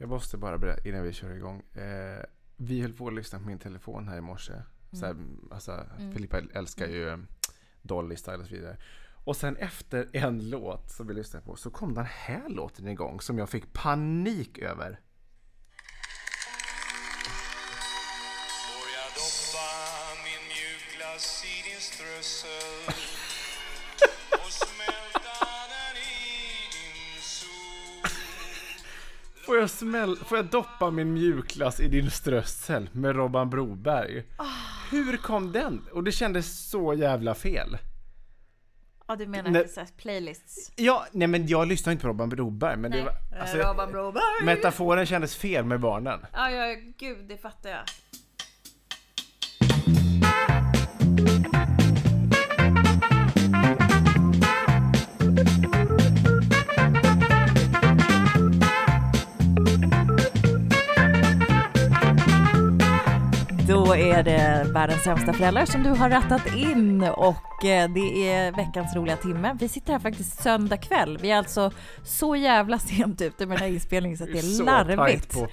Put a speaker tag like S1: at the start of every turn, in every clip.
S1: Jag måste bara berätta innan vi kör igång. Eh, vi höll på att lyssna på min telefon här i morse. Så här, alltså, Filippa älskar ju mm. Dolly Style och så vidare. Och sen efter en låt som vi lyssnade på så kom den här låten igång som jag fick panik över.
S2: Får jag doppa min mjukglass i din strössel
S1: Får jag, smäll, får jag doppa min mjukglass i din strössel med Robban Broberg? Hur kom den? Och det kändes så jävla fel.
S3: Ja, du menar
S1: Nej.
S3: så playlists?
S1: Ja, nej men jag lyssnade inte på Robban Broberg. Men det var, alltså,
S3: Robban Broberg.
S1: metaforen kändes fel med barnen.
S3: Ja, ja, gud, det fattar jag. Är det världens sämsta föräldrar som du har rattat in och eh, det är veckans roliga timme. Vi sitter här faktiskt söndag kväll. Vi är alltså så jävla sent ute med den här inspelningen så att det är larvigt.
S1: på.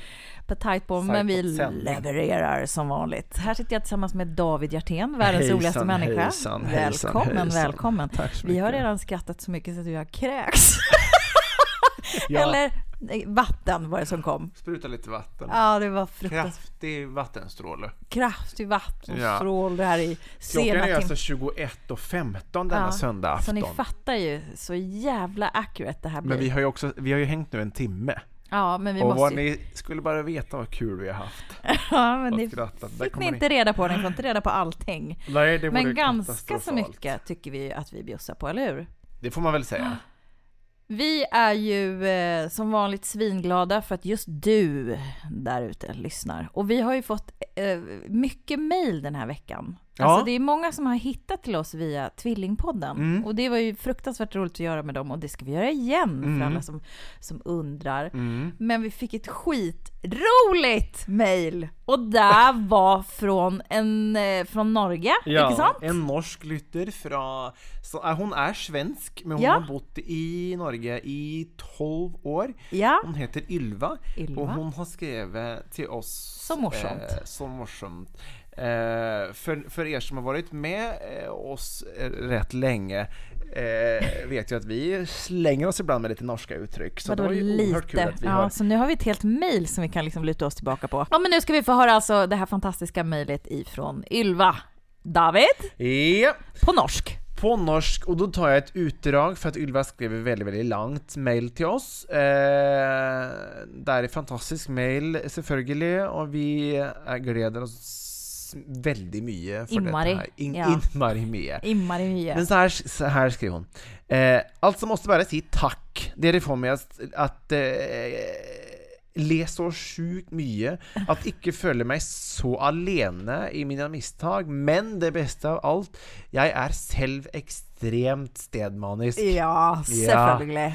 S3: På tajt på, men vi levererar som vanligt. Här sitter jag tillsammans med David Hjertén, världens
S1: Hejsan,
S3: roligaste människa.
S1: hejsan, hejsan,
S3: välkommen, välkommen. Vi har redan skrattat så mycket så att vi har kräks.
S1: Ja.
S3: Eller vatten var det som kom.
S1: Spruta lite vatten.
S3: Ja, det var fruktansvärt
S1: Kraftig vattenstråle.
S3: kraftig vattenstrål det här i
S1: Klockan
S3: sena
S1: är
S3: timmar.
S1: alltså 21.15 denna
S3: Ja,
S1: söndag
S3: Så ni
S1: afton.
S3: fattar ju så jävla accurate det här blir.
S1: Men vi har ju också, vi har ju hängt nu en timme.
S3: ja, men vi
S1: och
S3: måste
S1: vad
S3: ju...
S1: ni skulle bara veta vad kul vi har haft.
S3: Ja, men det fick ni inte reda på. Ni får inte reda på allting.
S1: Nej, det
S3: Men ganska så mycket tycker vi att vi bjussar på, eller hur?
S1: Det får man väl säga.
S3: Vi är ju eh, som vanligt svinglada för att just du där ute lyssnar. Och vi har ju fått eh, mycket mail den här veckan.
S1: Ja.
S3: Alltså det är många som har hittat till oss via Tvillingpodden.
S1: Mm.
S3: Och det var ju fruktansvärt roligt att göra med dem och det ska vi göra igen
S1: Mm.
S3: för alla som, som undrar.
S1: Mm.
S3: Men vi fick ett skitroligt mail och det var från en eh, från Norge, inte sant?
S1: en norsk lytter fra så er, Hun er svensk, men hun
S3: Ja.
S1: har bodd i Norge i tolv år.
S3: Ja.
S1: Hun heter Ylva,
S3: Ylva.
S1: og hun har skrevet til oss
S3: Så morsomt.
S1: Eh, så morsomt. Eh, för, för er som har varit med eh, oss eh, rätt länge eh, vet ju att vi slänger oss ibland med lite norska uttryck. Så
S3: Vadå
S1: det var ju oerhört kul
S3: lite?
S1: att vi
S3: Ja,
S1: har
S3: så nu har vi ett helt mail som vi kan liksom luta oss tillbaka på. Ja, men nu ska vi få höra alltså det här fantastiska mejlet ifrån Ylva. David,
S1: Ja.
S3: på norsk.
S1: På norsk, og da tar jeg et utdrag, for at Ylva skrev et veldig veldig langt mail til oss. Eh, det er et fantastisk mail, selvfølgelig, og vi gleder oss veldig mye for
S3: Innmari,
S1: dette her. In,
S3: ja.
S1: Innmari mye. Men så här, så här skriver hon. Eh, alltså måste bara säga tack. Det får mig att, att eh, le så sjukt mye. Att icke føle meg så alene i mine misstag. Men det beste av alt, jeg er selv ekstremt stedmanisk.
S3: Ja, selvfølgelig.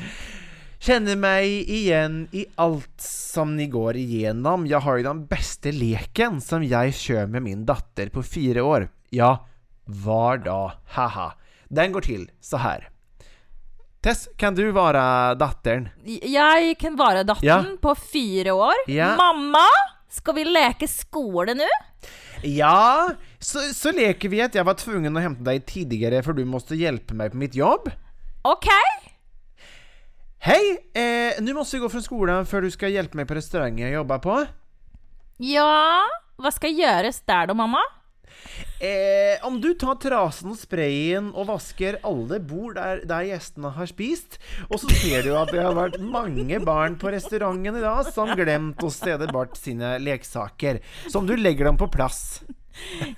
S1: Kjenner meg igjen i alt som ni går igjennom. Jeg har jo den beste leken som jeg kjører med min datter på fire år. Ja, var da. Haha. Den går til så her. Tess, kan du være datteren?
S3: Jeg kan vara dottern
S1: Ja.
S3: på fyra år.
S1: Ja.
S3: Mamma, ska vi leka skola nu?
S1: Ja, så, så leker vi att jag var tvungen att hämta dig tidigare för du måste hjälpa mig på mitt jobb.
S3: Okej?
S1: Hej! Eh, nu måste jag gå från skolan för du ska hjälpa mig på restaurangen jag jobbar på.
S3: Ja, vad ska göras där då mamma?
S1: Eh, om du tar trasen och sprayen och vasker alla bord där, där gästerna har spist, och så ser du att det har varit många barn på restaurangen idag som glömt att städa bort sina leksaker, som du lägger dem på plats.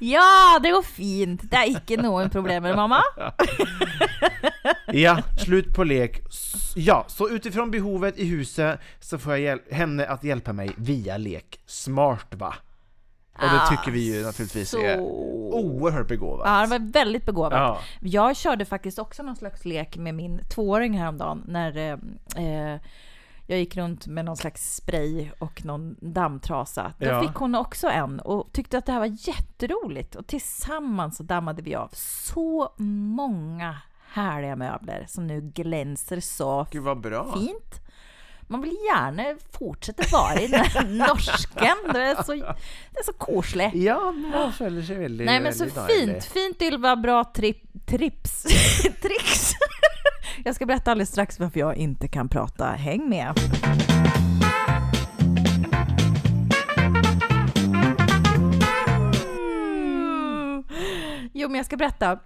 S3: Ja, det går fint. Det är inte något problem med mamma.
S1: Ja, slut på lek. Ja, så utifrån behovet i huset så får jag henne att hjälpa mig via lek. Smart va? Och det tycker vi ju naturligtvis är
S3: så-
S1: oerhört begåvat.
S3: Ja, det var väldigt begåvat.
S1: Ja.
S3: Jag körde faktiskt också någon slags lek med min tvååring häromdagen när eh, eh, jag gick runt med någon slags spray och någon dammtrasa. Då
S1: Ja.
S3: fick hon också en och tyckte att det här var jätteroligt. Och tillsammans så dammade vi av så många härliga möbler som nu glänser så
S1: Gud vad bra.
S3: fint. Man vill gärna fortsätta vara i den norsken. Det är så, det är så koselig.
S1: Ja, man följer sig väldigt
S3: Nej men så
S1: väldigt dejligt.
S3: fint, fint Ylva, bra trip, trips, tricks. Jag ska berätta alldeles strax varför jag inte kan prata. Häng med! Jo men jag ska berätta.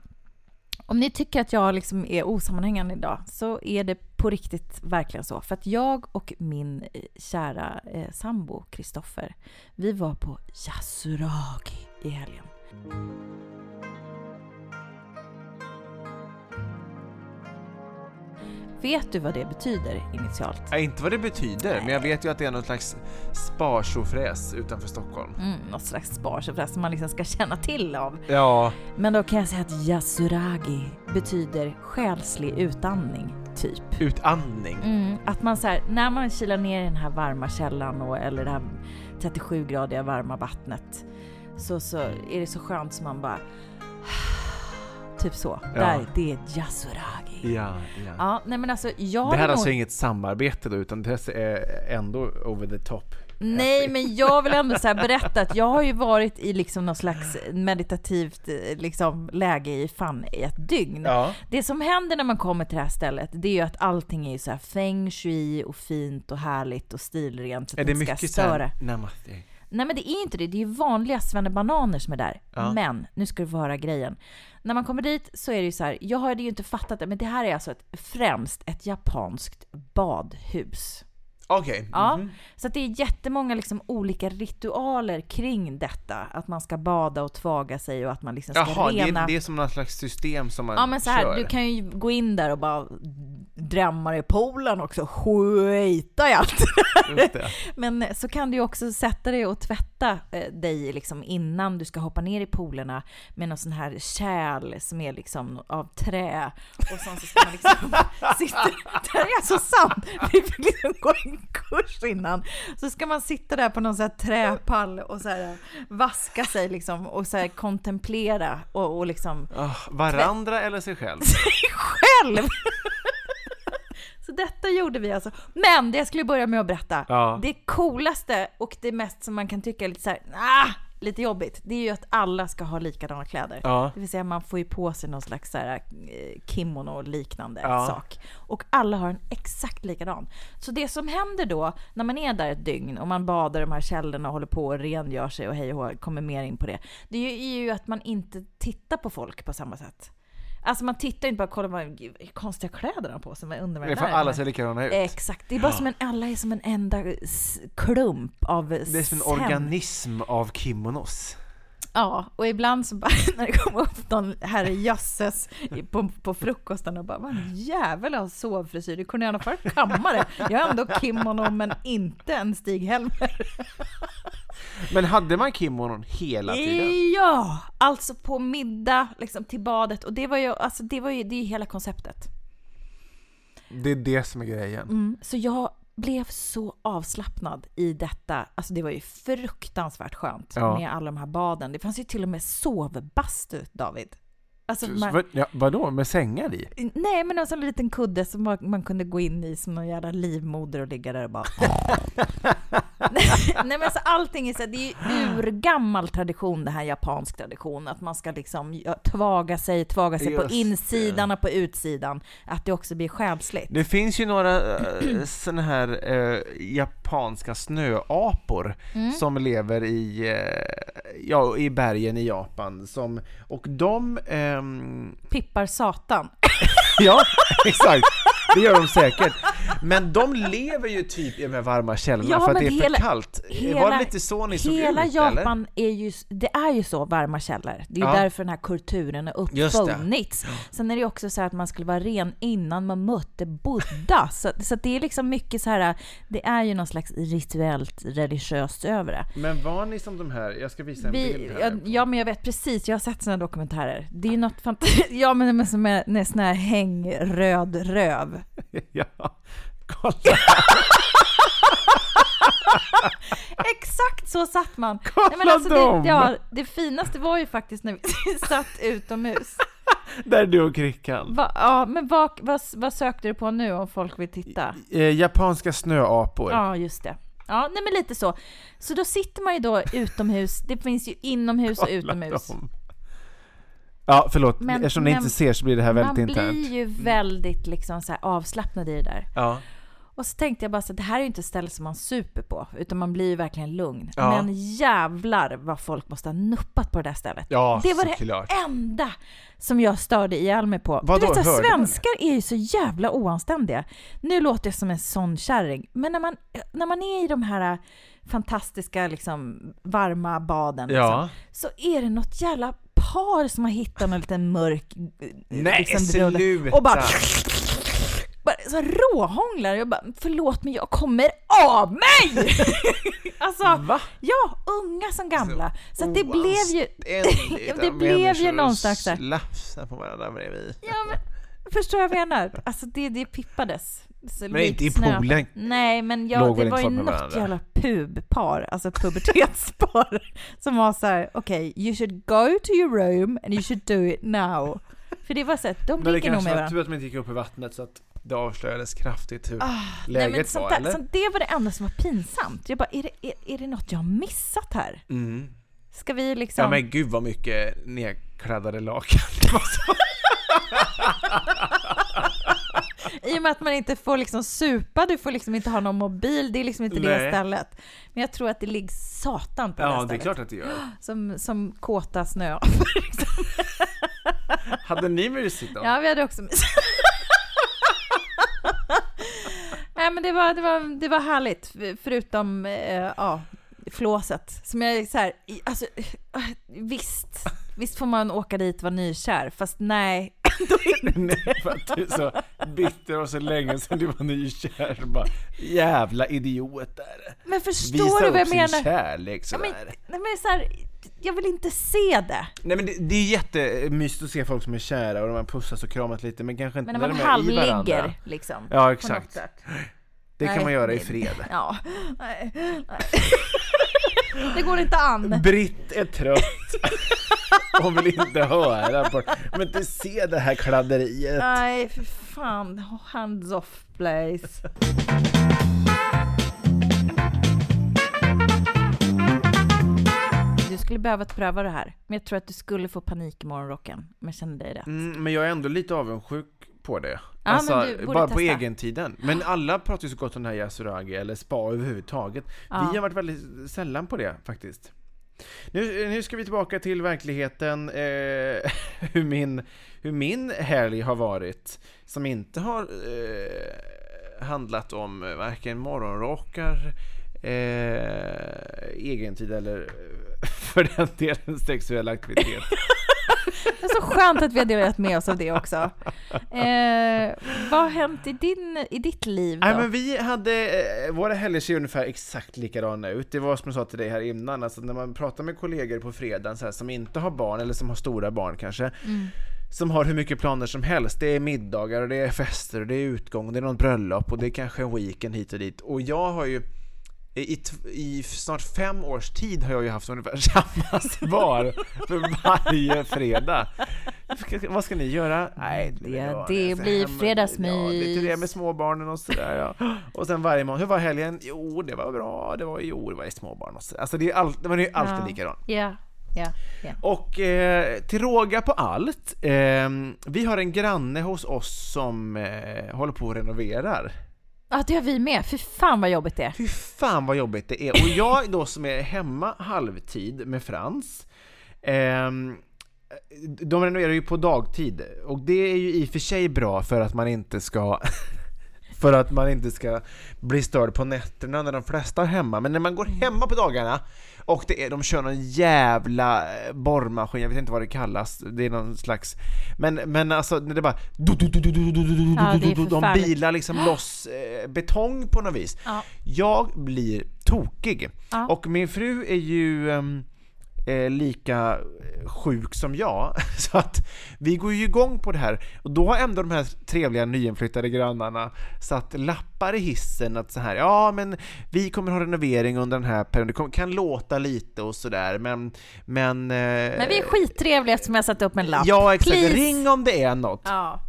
S3: Om ni tycker att jag liksom är osammanhängande idag så är det på riktigt verkligen så. För att jag och min eh, kära eh, sambo Kristoffer, vi var på Yasuragi i helgen. Vet du vad det betyder initialt?
S1: Ja, inte vad det betyder, men jag vet ju att det är någon slags sparsofräs utanför Stockholm.
S3: Mm, något slags sparsofräs som man liksom ska känna till av.
S1: Ja,
S3: Men då kan jag säga att yasuragi betyder själslig utandning, typ.
S1: utandning.
S3: Mm, att man så här, när man kilar ner i den här varma källan och, eller det här 37-gradiga varma vattnet så, så är det så skönt som man bara Typ så.
S1: Ja.
S3: Där, det är yasuragi.
S1: Ja, ja.
S3: Ja, nej men alltså jag
S1: Det här är
S3: nog...
S1: alltså inget samarbete då, utan det är ändå over the top.
S3: Nej, men jag vill ändå så här berätta att jag har ju varit i liksom någon slags meditativt eh, liksom, läge i fan i ett dygn.
S1: Ja.
S3: Det som händer när man kommer till det här stället, det är ju att allting är ju så här feng shui och fint och härligt och stilrent. Så
S1: Är det mycket
S3: störa.
S1: såhär, namaste?
S3: Nej men det är inte det, det är ju vanliga svennebananer som är där.
S1: Ja.
S3: Men, nu ska du få höra grejen. När man kommer dit så är det ju så här, jag hade ju inte fattat det, men det här är alltså ett, främst ett japanskt badhus.
S1: Okej.
S3: Ja,
S1: mhm.
S3: så att det är jättemånga liksom olika ritualer kring detta. Att man ska bada och tvaga sig och att man liksom ska
S1: Jaha, det
S3: rena...
S1: är, det är som något slags system som man
S3: Ja men så här,
S1: kör.
S3: du kan ju gå in där och bara drämma dig i poolen också, skita i allt.
S1: Det.
S3: Men så kan du ju också sätta dig och tvätta eh, dig liksom innan du ska hoppa ner i poolerna med någon sån här kärl som är liksom av trä. Och sen så ska man liksom sitta, det här är alltså sant, vi fick liksom gå en kurs innan. Så ska man sitta där på någon här träpall och så här vaska sig liksom och så här kontemplera och, och liksom
S1: Ah, varandra eller sig själv?
S3: själv! Så detta gjorde vi alltså. Men det jag skulle börja med att berätta.
S1: Ja.
S3: Det coolaste och det mest som man kan tycka är lite så här, ah, lite jobbigt. Det är ju att alla ska ha likadana kläder.
S1: Ja.
S3: Det vill säga man får ju på sig någon slags så här, eh, kimono och liknande
S1: Ja.
S3: sak. Och alla har en exakt likadan. Så det som händer då när man är där ett dygn och man badar i de här källorna och håller på och rengör sig och hej och hå, kommer mer in på det. Det är ju- är ju att man inte tittar på folk på samma sätt. Alltså man tittar inte bara kollar vad gud, konstiga kläder de har på sig. Undrar vad
S1: Det är för alla ser likadana ut.
S3: Exakt, det är bara som en, alla är som en enda klump av
S1: Det är som en organism av kimonos.
S3: Ja, och ibland så bara när det kommer upp någon herre jösses i- på, på frukosten och bara vad jävel av sovfrisyr, du kunde i alla fall kamma det. Jag har ändå kimono men inte en Stig-Helmer.
S1: Men hade man kimonon hela tiden?
S3: Ja, alltså på middag liksom till badet och det var ju, alltså det var ju, det är hela konceptet.
S1: Det är det som är grejen.
S3: Mm, så jag blev så avslappnad i detta. Alltså det var ju fruktansvärt skönt
S1: Ja.
S3: med alla de här baden. Det fanns ju till och med sovbastu, David. Alltså man,
S1: Vad, ja, vadå, med sängar i?
S3: nej, men en sån liten kudde som man, man kunde gå in i som någon jävla livmoder och ligga där och bara... Nej men så allting är så här, det är ju urgammal tradition det här japansk tradition att man ska liksom tvaga sig, tvaga sig på
S1: Just
S3: insidan och på utsidan. Att det också blir själsligt.
S1: Det finns ju några äh, sådana här äh, japanska snöapor
S3: Mm.
S1: som lever i, äh, ja, i bergen i Japan. Som, och de... ehm,
S3: Pippar satan.
S1: ja, exakt. Det gör de säkert. Men de lever ju typ i de här varma källorna
S3: Ja,
S1: för att det är
S3: hela-
S1: för kallt. var det lite så ni såg
S3: hela
S1: ut?
S3: Japan är ju, det är ju så varma källor. Det är ju
S1: Ja.
S3: därför den här kulturen har uppfunnits. Sen är det ju också så här att man skulle vara ren innan man mötte Buddha. Så, så det är liksom mycket så här, det är ju någon slags rituellt religiöst över det.
S1: Eller? Men var ni som de här? Jag ska visa en bild
S3: Vi,
S1: här.
S3: ja, ja, men jag vet precis. Jag har sett såna dokumentärer. Det är ju något fantastiskt. Ja, men som en sån här hängröd röv.
S1: ja, kolla.
S3: Exakt så satt man.
S1: Kolla
S3: alltså
S1: dem!
S3: det, ja, det finaste var ju faktiskt när vi satt utomhus.
S1: Där är du och Krickan.
S3: Va, ja, men vad, vad, vad sökte du på nu om folk vill titta?
S1: Eh, japanska snöapor.
S3: Ja, just det. Ja, nej men lite så. Så då sitter man ju då utomhus. Det finns ju inomhus och
S1: Kolla
S3: utomhus.
S1: dem. Ja, förlåt.
S3: Men-
S1: Eftersom ni
S3: men
S1: inte ser så blir det här
S3: Man
S1: väldigt internt.
S3: blir ju väldigt liksom så avslappnad i det där.
S1: Ja.
S3: Och så tänkte jag bara så att det här är ju inte ett ställe som man super på, utan man blir ju verkligen lugn.
S1: Ja.
S3: Men jävlar vad folk måste ha nuppat på det där stället.
S1: Ja,
S3: det var
S1: såklart.
S3: det enda som jag störde ihjäl mig på.
S1: Vadå,
S3: du vet, så svenskar är ju så jävla oanständiga. Nu låter jag som en sån kärring, men när man, när man är i de här fantastiska liksom, varma baden
S1: Ja.
S3: liksom, så är det något jävla par som har hittat någon liten mörk
S1: Nej,
S3: rulle
S1: sluta!
S3: och bara så råhånglar. Jag bara, förlåt men jag kommer av mig! alltså,
S1: Va?
S3: ja, unga som gamla. Så, att det blev ju... Det blev ju där.
S1: att slafsa på varandra bredvid.
S3: Ja, men, förstår jag vad jag menar? Alltså det, det pippades. Så
S1: Men inte i poolen.
S3: Nej, men jag, det var ju
S1: med
S3: något
S1: varandra.
S3: jävla pubpar, alltså pubertetspar, som var så här: okej, you should go to your room and you should do it now. För det var så att de
S1: Men det
S3: ligger nog
S1: kanske
S3: med
S1: var
S3: varandra.
S1: tur att man inte gick upp i vattnet så att det avslöjades kraftigt hur
S3: Nej,
S1: läget
S3: men sånt
S1: var,
S3: där,
S1: eller?
S3: sånt, det var det enda som var pinsamt. Jag bara, är det, är, är det något jag har missat här?
S1: Mm.
S3: Ska vi liksom...
S1: Ja men gud vad mycket nedkladdade lakan det var så.
S3: I och med att man inte får liksom supa, du får liksom inte ha någon mobil, det är liksom inte det
S1: Nej.
S3: stället. Men jag tror att det ligger satan på det här
S1: Ja det är klart att det gör.
S3: Som, som kåta snö.
S1: Hade ni mysigt då?
S3: ja, vi hade också mysigt. Nej men det var, det var, det var härligt, förutom eh, ja, flåset. Som jag så här, alltså, eh, visst, visst får man åka dit och vara nykär, fast nej, ändå inte.
S1: Nej, för att du är så bitter och så länge sedan du var nykär. Bara, jävla idiot där.
S3: Men förstår
S1: Visa
S3: du vad jag
S1: upp sin
S3: menar?
S1: kärlek
S3: Ja, men,
S1: sådär.
S3: nej, men så här, jag vill inte se det.
S1: Nej men det, det är jättemysigt att se folk som är kära och de har pussats och kramat lite men kanske inte
S3: Men när man
S1: de är i varandra.
S3: halvligger liksom.
S1: Ja, exakt. Det kan
S3: Nej,
S1: man göra i fred.
S3: Ja, nej, nej. Det går inte an.
S1: Britt är trött. Hon vill inte höra på Men inte se det här kladderiet.
S3: Nej, för fan. Hands off place. Du skulle behöva pröva det här, men jag tror att du skulle få panik i morgonrocken om jag känner dig rätt.
S1: Mm, men jag är ändå lite avundsjuk på det.
S3: Ja,
S1: alltså, bara på egentiden. Men alla pratar ju så gott om det här Yasuragi eller spa överhuvudtaget.
S3: Ja.
S1: Vi har varit väldigt sällan på det faktiskt. Nu, nu ska vi tillbaka till verkligheten, eh, hur, min, hur min helg har varit. Som inte har eh, handlat om varken morgonrockar, eh, egentid eller eh, för den delen sexuell aktivitet.
S3: Det är så skönt att vi har delat med oss av det också. Eh, vad har hänt i, din, i ditt liv då?
S1: Nej men vi hade, eh, våra helger ser ungefär exakt likadana ut. Det var som jag sa till dig här innan, alltså när man pratar med kollegor på fredagen så här, som inte har barn, eller som har stora barn kanske, som har hur mycket planer som helst. Det är middagar och det är fester och det är utgång, och det är något bröllop och det är kanske en weekend hit och dit. Och jag har ju i, i snart fem års tid har jag ju haft ungefär samma svar för varje fredag. Ska- Vad ska ni göra? Nej,
S3: Det-
S1: ja,
S3: det
S1: ska
S3: blir fredagsmys.
S1: Ja, lite det med småbarnen och sådär ja. Och sen varje morgon, hur var helgen? Jo, det var bra, det var jo, det var småbarn och sådär. Alltså det är, all, det är ju alltid
S3: Ja.
S1: likadant.
S3: Ja, ja, ja.
S1: Och eh, till råga på allt, eh, vi har en granne hos oss som eh, håller på och renoverar.
S3: Ja, det har vi med. Fy fan vad jobbigt det är.
S1: Fy fan vad jobbigt det är. Och jag då som är hemma halvtid med Frans, Eh, de renoverar ju på dagtid och det är ju i och för sig bra för att man inte ska för att man inte ska bli störd på nätterna när de flesta är hemma. Men när man går hemma på dagarna och det är, de kör någon jävla eh, borrmaskin, jag vet inte vad det kallas, det är någon slags... Men, men alltså, när det bara... Du, du, du,
S3: Ja, det är
S1: de bilar liksom loss eh, betong på något vis.
S3: Ja.
S1: Jag blir tokig.
S3: Ja.
S1: Och min fru är ju ehm, eh, lika sjuk som jag. Så att vi går ju igång på det här. Och då har ändå de här trevliga nyinflyttade grannarna satt lappar i hissen att så här, ja men vi kommer ha renovering under den här perioden. Det kan låta lite och sådär men... Men, eh,
S3: Men vi är skittrevliga eftersom jag satt upp en lapp.
S1: Ja exakt,
S3: Please.
S1: ring om det är något.
S3: Ja.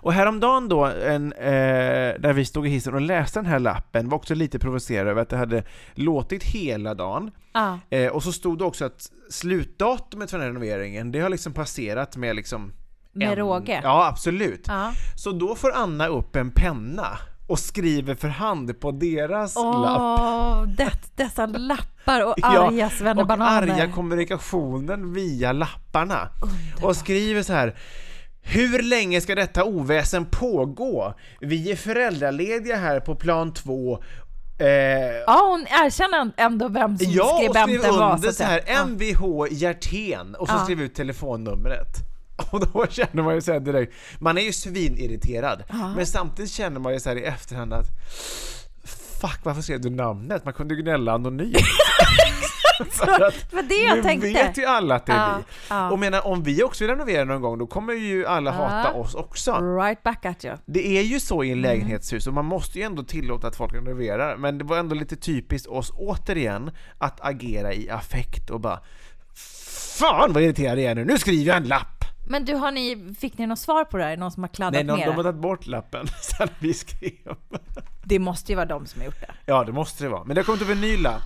S1: Och häromdagen då, en, eh, när vi stod i hissen och läste den här lappen, var också lite provocerad över att det hade låtit hela dagen.
S3: Ja.
S1: Eh, och så stod det också att slutdatumet för den här renoveringen, det har liksom passerat med liksom...
S3: Med råge.
S1: Ja, absolut.
S3: Ja.
S1: Så då får Anna upp en penna och skriver för hand på deras lapp.
S3: Åh, det, dessa lappar och
S1: Ja,
S3: arga
S1: och arga kommunikationen via lapparna. Och skriver så här hur länge ska detta oväsen pågå? Vi är föräldralediga här på plan två. Eh,
S3: Ja, hon erkänner ändå vem som
S1: ja, och skrev
S3: skribenten var.
S1: under
S3: att
S1: så här
S3: säga.
S1: MVH Hjärtén och så
S3: Ja.
S1: skrev ut telefonnumret. Och då känner man ju så här direkt, man är ju svinirriterad, men samtidigt känner man ju så här i efterhand att Fuck, varför skrev du namnet? Man kunde ju gnälla anonymt.
S3: Det var det jag
S1: nu
S3: tänkte.
S1: vet ju alla att det är vi.
S3: ja.
S1: Och menar, om vi också vill renovera någon gång, då kommer ju alla hata oss också.
S3: Right back at you.
S1: Det är ju så
S3: Mm.
S1: i en lägenhetshus och man måste ju ändå tillåta att folk renoverar. Men det var ändå lite typiskt oss återigen att agera i affekt och bara Fan vad irriterad jag är nu, nu skriver jag en lapp!
S3: Men du, har ni, fick ni något svar på det här? Någon som har kladdat
S1: Nej, de,
S3: med
S1: de har tagit bort lappen sen vi skrev.
S3: Det måste ju vara de som har gjort det.
S1: Ja, det måste det vara. Men det har kommit upp en ny lapp.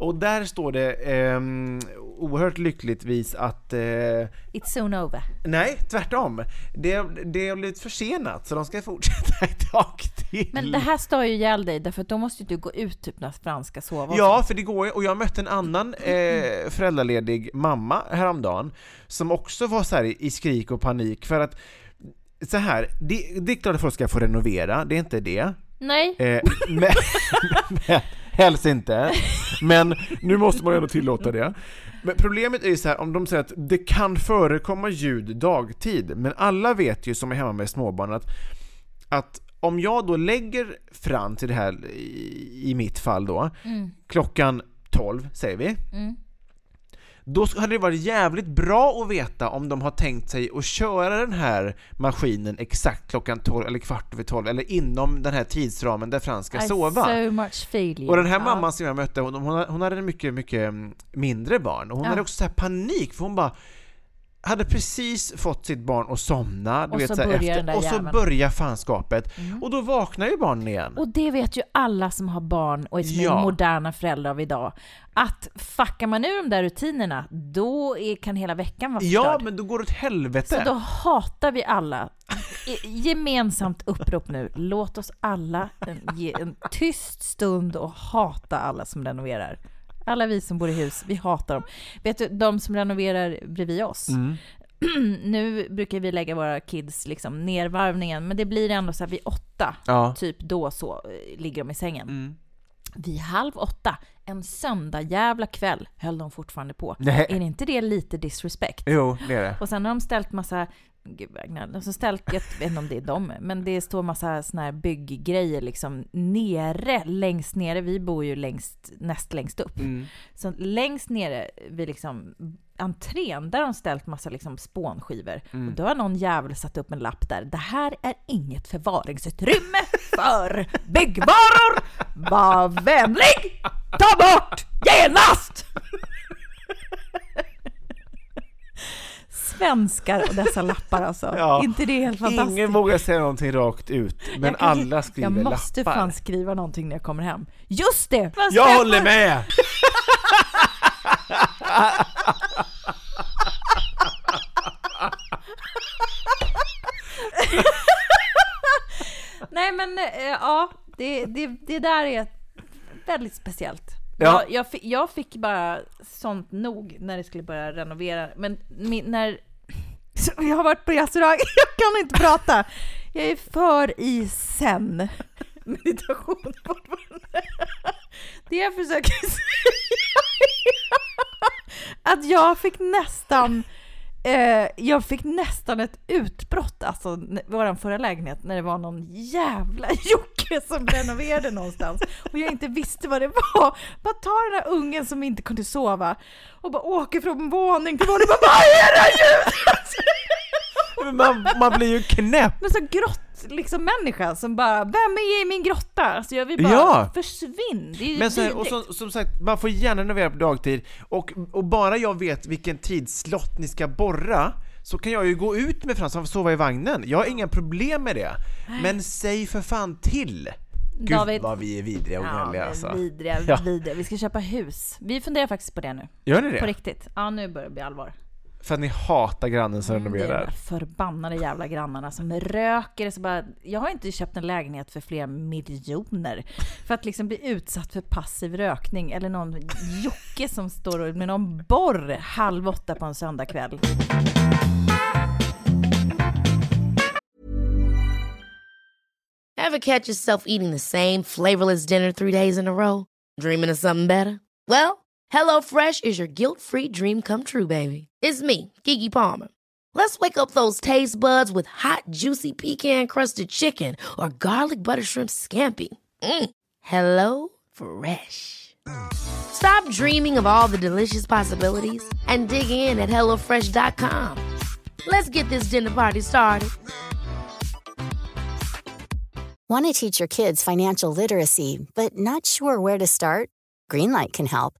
S1: Och där står det ehm, oerhört lyckligtvis att eh,
S3: It's soon over.
S1: Nej, tvärtom. Det, det har blivit försenat så de ska fortsätta ett tag till.
S3: Men det här står ju ihjäl dig, därför att då måste du gå ut typ när Frans ska sova.
S1: Ja, för det går ju. Och jag mötte en annan eh, föräldraledig mamma häromdagen som också var så här i, i skrik och panik för att så här, det, det är klart att folk ska få renovera, det är inte det.
S3: Nej,
S1: Eh, men, men, helst inte. Men nu måste man ju ändå tillåta det. Men problemet är ju så här, om de säger att det kan förekomma ljud dagtid, men alla vet ju som är hemma med småbarn att, att om jag då lägger fram till det här i, i mitt fall då, klockan 12 säger vi,
S3: Mm.
S1: Då hade det varit jävligt bra att veta om de har tänkt sig att köra den här maskinen exakt klockan 12 eller kvart över 12 eller inom den här tidsramen där Frans ska
S3: I
S1: sova.
S3: so much.
S1: Och den här mamman som jag mötte, hon, hon, hon hade mycket, mycket mm, mindre barn och hon
S3: Ja.
S1: hade också så här panik för hon bara hade precis fått sitt barn att somna, du
S3: Och
S1: vet,
S3: så
S1: så här,
S3: där
S1: och så börjar fanskapet och då vaknar ju barnen igen.
S3: Och det vet ju alla som har barn och är
S1: Ja.
S3: moderna föräldrar av idag. Att fuckar man ur de där rutinerna, då är, kan hela veckan vara förstörd.
S1: Ja, men då går det åt helvete.
S3: Så då hatar vi alla. Gemensamt upprop nu. Låt oss alla ge en tyst stund och hata alla som renoverar. Alla vi som bor i hus, vi hatar dem. Vet du, de som renoverar bredvid oss.
S1: Mm.
S3: nu brukar vi lägga våra kids liksom nervarvningen, men det blir ändå så här vid åtta,
S1: Ja.
S3: typ då så eh, ligger de i sängen.
S1: Mm.
S3: Vid halv åtta, en söndag jävla kväll, höll de fortfarande på.
S1: Nej.
S3: Är inte det lite disrespect?
S1: Jo, det är det.
S3: Och sen har de ställt massa, gud vad jag gnäller. och så ställt, jag vet inte om det är dem, men det står massa såna här bygggrejer liksom nere, längst nere, vi bor ju längst, näst längst upp.
S1: Mm.
S3: Så längst nere vid liksom entrén, där har de ställt massa liksom spånskivor.
S1: Mm.
S3: Och då har någon jävel satt upp en lapp där. Det här är inget förvaringsutrymme för byggvaror! Var vänlig! Ta bort genast! svenskar och dessa lappar alltså.
S1: Ja.
S3: inte det helt fantastiskt?
S1: Ingen vågar säga någonting rakt ut, men
S3: Jag kan-
S1: alla skriver
S3: Jag måste
S1: lappar.
S3: fan skriva någonting när jag kommer hem. Just det!
S1: Jag
S3: ska-
S1: håller med!
S3: Nej men eh, ja, det, det, det där är väldigt speciellt.
S1: Ja.
S3: Jag, jag, fick, jag fick bara sånt nog när det skulle börja renovera. Men när... Jag har varit på restaurang, jag kan inte prata. Jag är för i sen. Meditation fortfarande. Det jag försöker säga är att jag fick nästan Eh, jag fick nästan ett utbrott, alltså vår förra lägenhet, när det var någon jävla jocke som renoverade någonstans och jag inte visste vad det var. Bara tar den här ungen som inte kunde sova och bara åker från våning till våning. Bara, vad är det ljudet?
S1: Man, man blir ju knäpp!
S3: Men så grott liksom människa som bara, vem är i min grotta? Alltså jag vill bara,
S1: Ja.
S3: försvinn. Det är ju
S1: Men så och som, som sagt, man får gärna renovera på dagtid och, och bara jag vet vilken tidslott ni ska borra så kan jag ju gå ut med Frans, han får sova i vagnen. Jag har inga problem med det. Men säg för fan till! Gud
S3: David.
S1: vad vi är vidriga och
S3: Ja,
S1: gnälliga
S3: men
S1: alltså.
S3: vidriga,
S1: Ja.
S3: vidriga. Vi ska köpa hus. Vi funderar faktiskt på det nu.
S1: Gör ni
S3: På
S1: det?
S3: riktigt. Ja, nu börjar det bli allvar.
S1: För att ni hatar grannen som
S3: Mm, Det är de
S1: renoverar?
S3: där förbannade jävla grannarna som röker. Så bara, jag har inte köpt en lägenhet för flera miljoner för att liksom bli utsatt för passiv rökning eller någon jocke som står med någon borr halv åtta på en söndagkväll.
S4: Ever catch yourself eating the same flavorless dinner three days in a row? Dreaming of something better? Well, HelloFresh is your guilt-free dream come true, baby. It's me, Kiki Palmer. Let's wake up those taste buds with hot, juicy pecan-crusted chicken or garlic butter shrimp scampi. Mm. Hello Fresh. Stop dreaming of all the delicious possibilities and dig in at hellofresh.com. Let's get this dinner party started.
S5: Want to teach your kids financial literacy, but not sure where to start? Greenlight can help.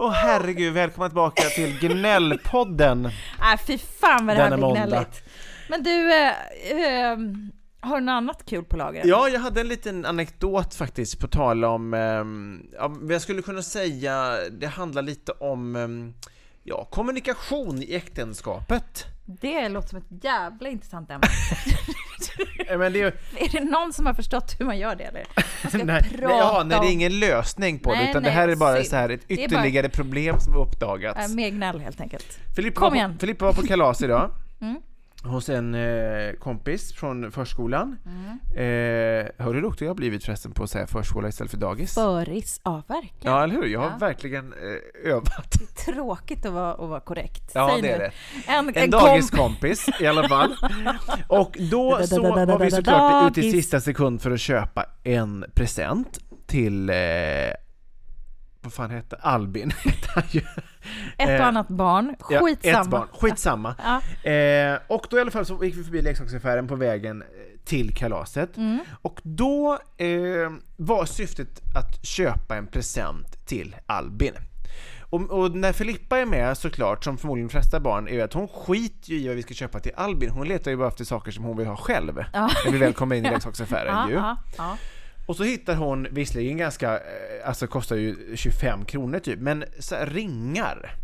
S1: Åh herregud, välkomna tillbaka till Gnällpodden!
S3: Äh, fy fan vad det här blir gnälligt. Men du, eh, eh, har du något annat kul på lager?
S1: Ja, jag hade en liten anekdot faktiskt på tal om, ehm, vad jag skulle kunna säga, det handlar lite om ehm, ja, kommunikation i äktenskapet.
S3: Det låter som ett jävla intressant ämne.
S1: Eh, Men det är ju,
S3: är det någon som har förstått hur man gör det eller? Man ska
S1: nej, nej, ja, nej, det är ingen lösning på det,
S3: Nej,
S1: utan det
S3: nej,
S1: här är bara så här ett
S3: Det är bara-
S1: ytterligare problem som har uppdagats.
S3: Äh, mer gnäll helt enkelt.
S1: Filippa,
S3: Kom
S1: var
S3: igen.
S1: på, Filippa var på kalas idag.
S3: Mm.
S1: Hos en eh, kompis från förskolan.
S3: Mm.
S1: Eh, hör du hur duktig jag har blivit förresten på att säga förskola istället för dagis?
S3: Föris, ja verkligen.
S1: Ja, eller hur? Jag har
S3: Ja.
S1: verkligen eh, övat.
S3: Tråkigt att vara, att vara korrekt.
S1: Ja,
S3: Säg
S1: det är det.
S3: En,
S1: En
S3: en
S1: dagiskompis i alla fall. Och då så var vi såklart ute i sista sekund för att köpa en present till, eh, vad fan hette Albin? hette han ju.
S3: Ett
S1: Eh,
S3: och annat barn.
S1: Ja,
S3: Skitsamma.
S1: ett barn, skitsamma.
S3: Ja.
S1: Eh, och då i alla fall så gick vi förbi leksaksaffären på vägen eh, till kalaset.
S3: Mm.
S1: Och då eh, var syftet att köpa en present till Albin. Och, och när Filippa är med såklart, som förmodligen de flesta barn, är ju att hon skiter ju i vad vi ska köpa till Albin. Hon letar ju bara efter saker som hon vill ha själv.
S3: Ja.
S1: När vi väl kommer in i leksaksaffären
S3: Ja,
S1: ju.
S3: ja, ja.
S1: Och så hittar hon visserligen ganska, eh, alltså kostar ju 25 kronor typ, men ringar.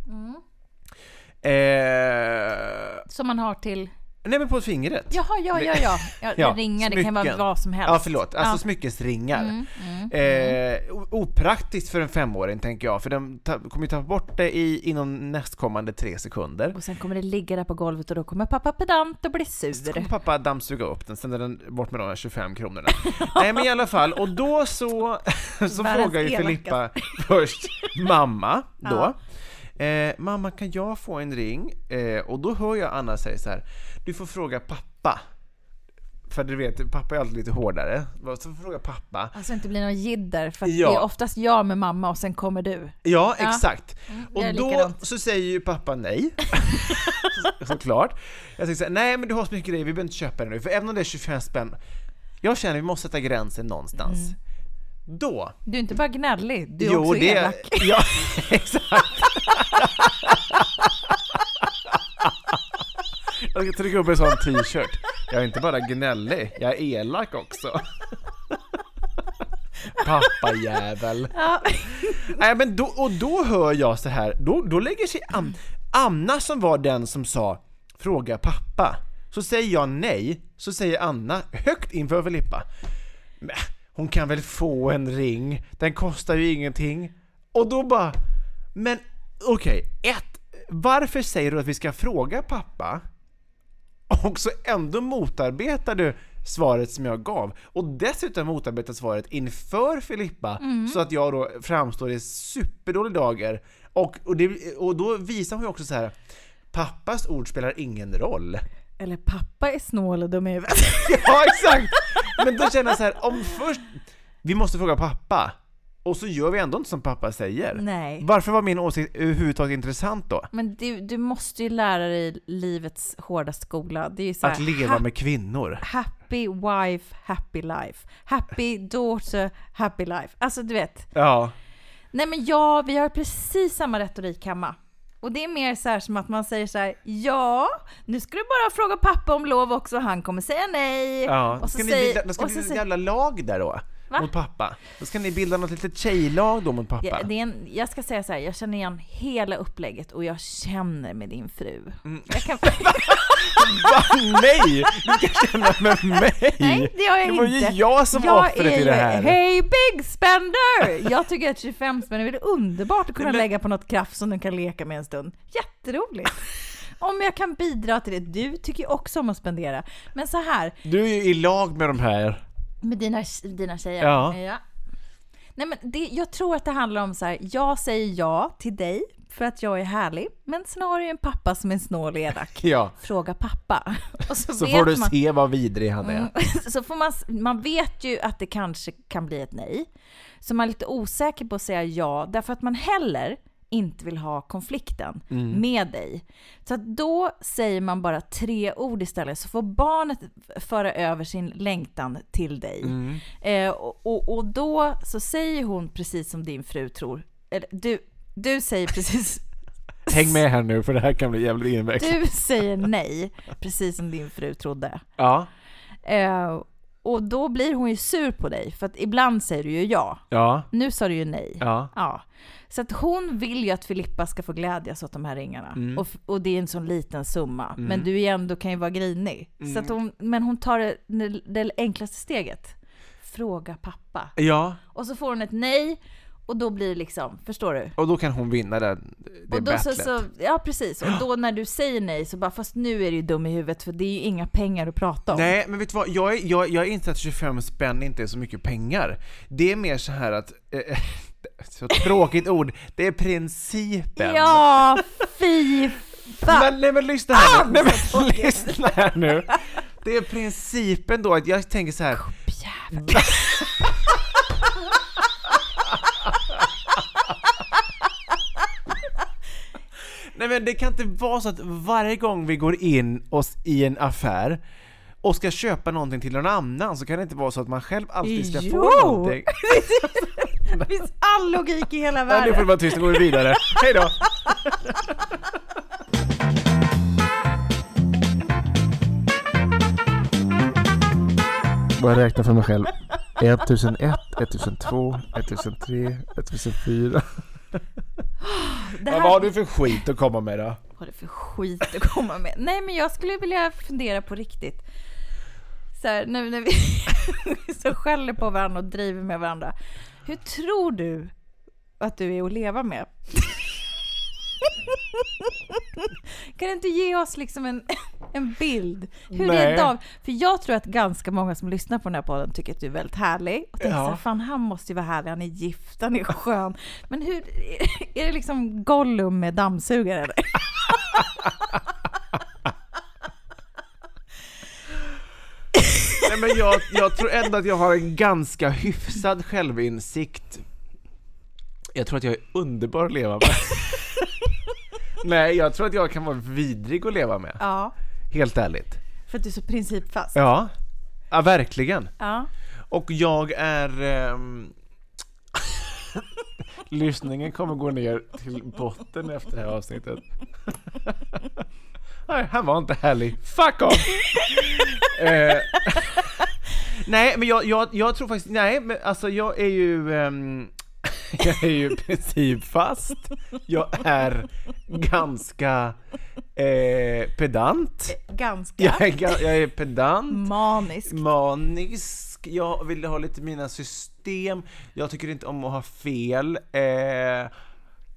S1: Eh,
S3: Som man har till...
S1: nej men på fingret.
S3: Jaha, ja, ja, ja. ja,
S1: Ja,
S3: ringar, det kan vara
S1: smycken.
S3: vad som helst.
S1: Ja, förlåt. Alltså
S3: Ja.
S1: smyckesringar.
S3: Mm, mm,
S1: Eh, o- opraktiskt för en femåring, tänker jag, för de kommer ju ta bort det i, inom nästkommande tre sekunder.
S3: Och sen kommer det ligga där på golvet och då kommer pappa pedant och bli sur.
S1: kommer pappa dammsuga upp den, sen är den bort med de här 25 kronorna. Nej men i alla fall, och då så, så frågar ju Filippa först mamma då. Eh, mamma kan jag få en ring? Eh, och då hör jag Anna säga så här, du får fråga pappa. För du vet, pappa är alltid lite hårdare. Så får fråga pappa.
S3: Alltså inte blir någon jidder för
S1: Ja.
S3: det är oftast jag med mamma och sen kommer du.
S1: Ja,
S3: Ja.
S1: exakt.
S3: jag
S1: och
S3: är
S1: då
S3: likadant.
S1: så säger ju pappa nej. Så- Såklart. Jag säger så här, nej men du har så mycket grejer, vi behöver inte köpa det nu. För även om det är 25 spänn, jag känner att vi måste sätta gränsen någonstans. Då,
S3: Du är inte bara gnällig, du är
S1: jo
S3: också
S1: det,
S3: elak.
S1: ja exakt. Jag ska trycka upp en sån t-shirt. Jag är inte bara gnällig, jag är elak också. Pappajävel.
S3: Ja.
S1: Nej men då, och då hör jag så här, då, då lägger sig An- Anna som var den som sa Fråga pappa. Så säger jag nej, så säger Anna högt inför Filippa. Hon kan väl få en ring, den kostar ju ingenting. Och då bara, men okej, ett, varför säger du att vi ska fråga pappa? Och så ändå motarbetar du svaret som jag gav. Och dessutom motarbetar svaret inför Filippa, så att jag då framstår i superdålig dager. Och, och, det, och då visar hon ju också så här. pappas ord spelar ingen roll.
S3: Eller pappa är snål och dum i huvudet.
S1: Ja, exakt! Men då känner jag så här, om först, vi måste fråga pappa, och så gör vi ändå inte som pappa säger.
S3: Nej.
S1: Varför var min åsikt överhuvudtaget intressant då?
S3: Men du, du måste ju lära dig livets hårda skola. Det är ju så här,
S1: Att leva med kvinnor.
S3: Happy wife, happy life. Happy daughter, happy life. Alltså du vet.
S1: Ja.
S3: Nej men ja, vi har precis samma retorik hemma. Och det är mer så här som att man säger så här, ja, nu ska du bara fråga pappa om lov också, han kommer säga nej.
S1: Ja,
S3: och så
S1: ska ni
S3: säger-
S1: då ska
S3: och
S1: ni
S3: så
S1: ett
S3: säger-
S1: jävla lag där då?
S3: Va?
S1: Mot pappa? Då ska ni bilda något litet tjejlag då mot pappa?
S3: Ja, det är en, jag ska säga så här, jag känner igen hela upplägget och jag känner med din fru.
S1: Mm.
S3: Jag kan,
S1: Va? Nej! Du kan känna med mig!
S3: nej, det har jag
S1: det
S3: inte.
S1: var ju jag som
S3: jag
S1: offret i det här.
S3: Hej big spender! Jag tycker att 25 spänn är underbart att kunna
S1: Men-
S3: lägga på något kraft som du kan leka med en stund. Jätteroligt! Om jag kan bidra till det. Du tycker också om att spendera. Men så här,
S1: Du är ju i lag med de här.
S3: Med dina, dina tjejer.
S1: Ja.
S3: Nej men det, jag tror att det handlar om så här, jag säger ja till dig för att jag är härlig, men ju en pappa som är snål och elak.
S1: Ja.
S3: Fråga pappa. Och så,
S1: Så får du
S3: man,
S1: se vad vidrig han är.
S3: Mm, så får man, man vet ju att det kanske kan bli ett nej. Så man är lite osäker på att säga ja, därför att man heller inte vill ha konflikten
S1: Mm.
S3: med dig. Så då säger man bara tre ord istället, så får barnet föra över sin längtan till dig.
S1: Mm.
S3: Eh, och, och, och då så säger hon precis som din fru tror, eller du, du säger precis
S1: Häng med här nu för det här kan bli jävligt invecklat.
S3: du säger nej, precis som din fru trodde.
S1: Ja.
S3: Eh, och då blir hon ju sur på dig, för att ibland säger du ju ja.
S1: Ja.
S3: Nu sa du ju nej.
S1: Ja.
S3: Ja. Så att hon vill ju att Filippa ska få glädjas åt de här ringarna.
S1: Mm.
S3: Och, och det är en sån liten summa. Men du är ändå kan ju vara grinig. Så att hon, men hon tar det, det, enklaste steget. Fråga pappa.
S1: Ja.
S3: Och så får hon ett nej. Och då blir det liksom, förstår du?
S1: Och då kan hon vinna det, det
S3: och då så, så, ja precis, och då när du säger nej så bara, fast nu är du ju dum i huvudet för det är ju inga pengar att prata om.
S1: Nej, men vet du vad? Jag, är- jag, jag inser att 25 spänn inte är så mycket pengar. Det är mer så här att, eh, så tråkigt ord, det är principen.
S3: Ja, fy fan!
S1: Men, nej men lyssna här nu, nej men lyssna här nu. Det är principen då att jag tänker så här. Nej men det kan inte vara så att varje gång vi går in oss i en affär och ska köpa någonting till någon annan så kan det inte vara så att man själv alltid ska få
S3: Jo!
S1: någonting.
S3: Det finns all logik i hela
S1: Nej, nu får du
S3: världen.
S1: vara tyst, nu går vi vidare. Hej då! Bara räkna för mig själv. 1001, 1002, 1003, 1004.
S3: Det
S1: Ja, vad har
S3: här,
S1: du för skit att komma med då?
S3: Vad är det för skit att komma med? Nej, men jag skulle vilja fundera på riktigt. Så här, nu när vi så skäller på varandra och driver med varandra. Hur tror du att du är att leva med? Kan du inte ge oss liksom en, en bild? Hur
S1: Nej.
S3: är det Dav? För jag tror att ganska många som lyssnar på den här podden tycker att du är väldigt härlig. Och tänker
S1: Ja.
S3: så här, fan han måste ju vara härlig, han är gift, han är skön. Men hur, är det liksom Gollum med dammsugare eller?
S1: Nej, men jag, jag tror ändå att jag har en ganska hyfsad självinsikt. Jag tror att jag är underbar att leva med. Nej, jag tror att jag kan vara vidrig att leva med.
S3: Ja,
S1: Helt ärligt.
S3: för att du är så principfast.
S1: Ja, ja verkligen.
S3: Ja.
S1: Och jag är... ehm, Lyssningen kommer gå ner till botten efter det här avsnittet. Nej, han var inte härlig. Fuck off! eh, nej, men jag, jag, jag tror faktiskt, nej, men alltså jag är ju, ehm, jag är ju principfast. Jag är ganska eh, pedant.
S3: Ganska
S1: Jag är, ga- jag är pedant
S3: manisk.
S1: manisk, jag vill ha lite mina system, jag tycker inte om att ha fel. Eh,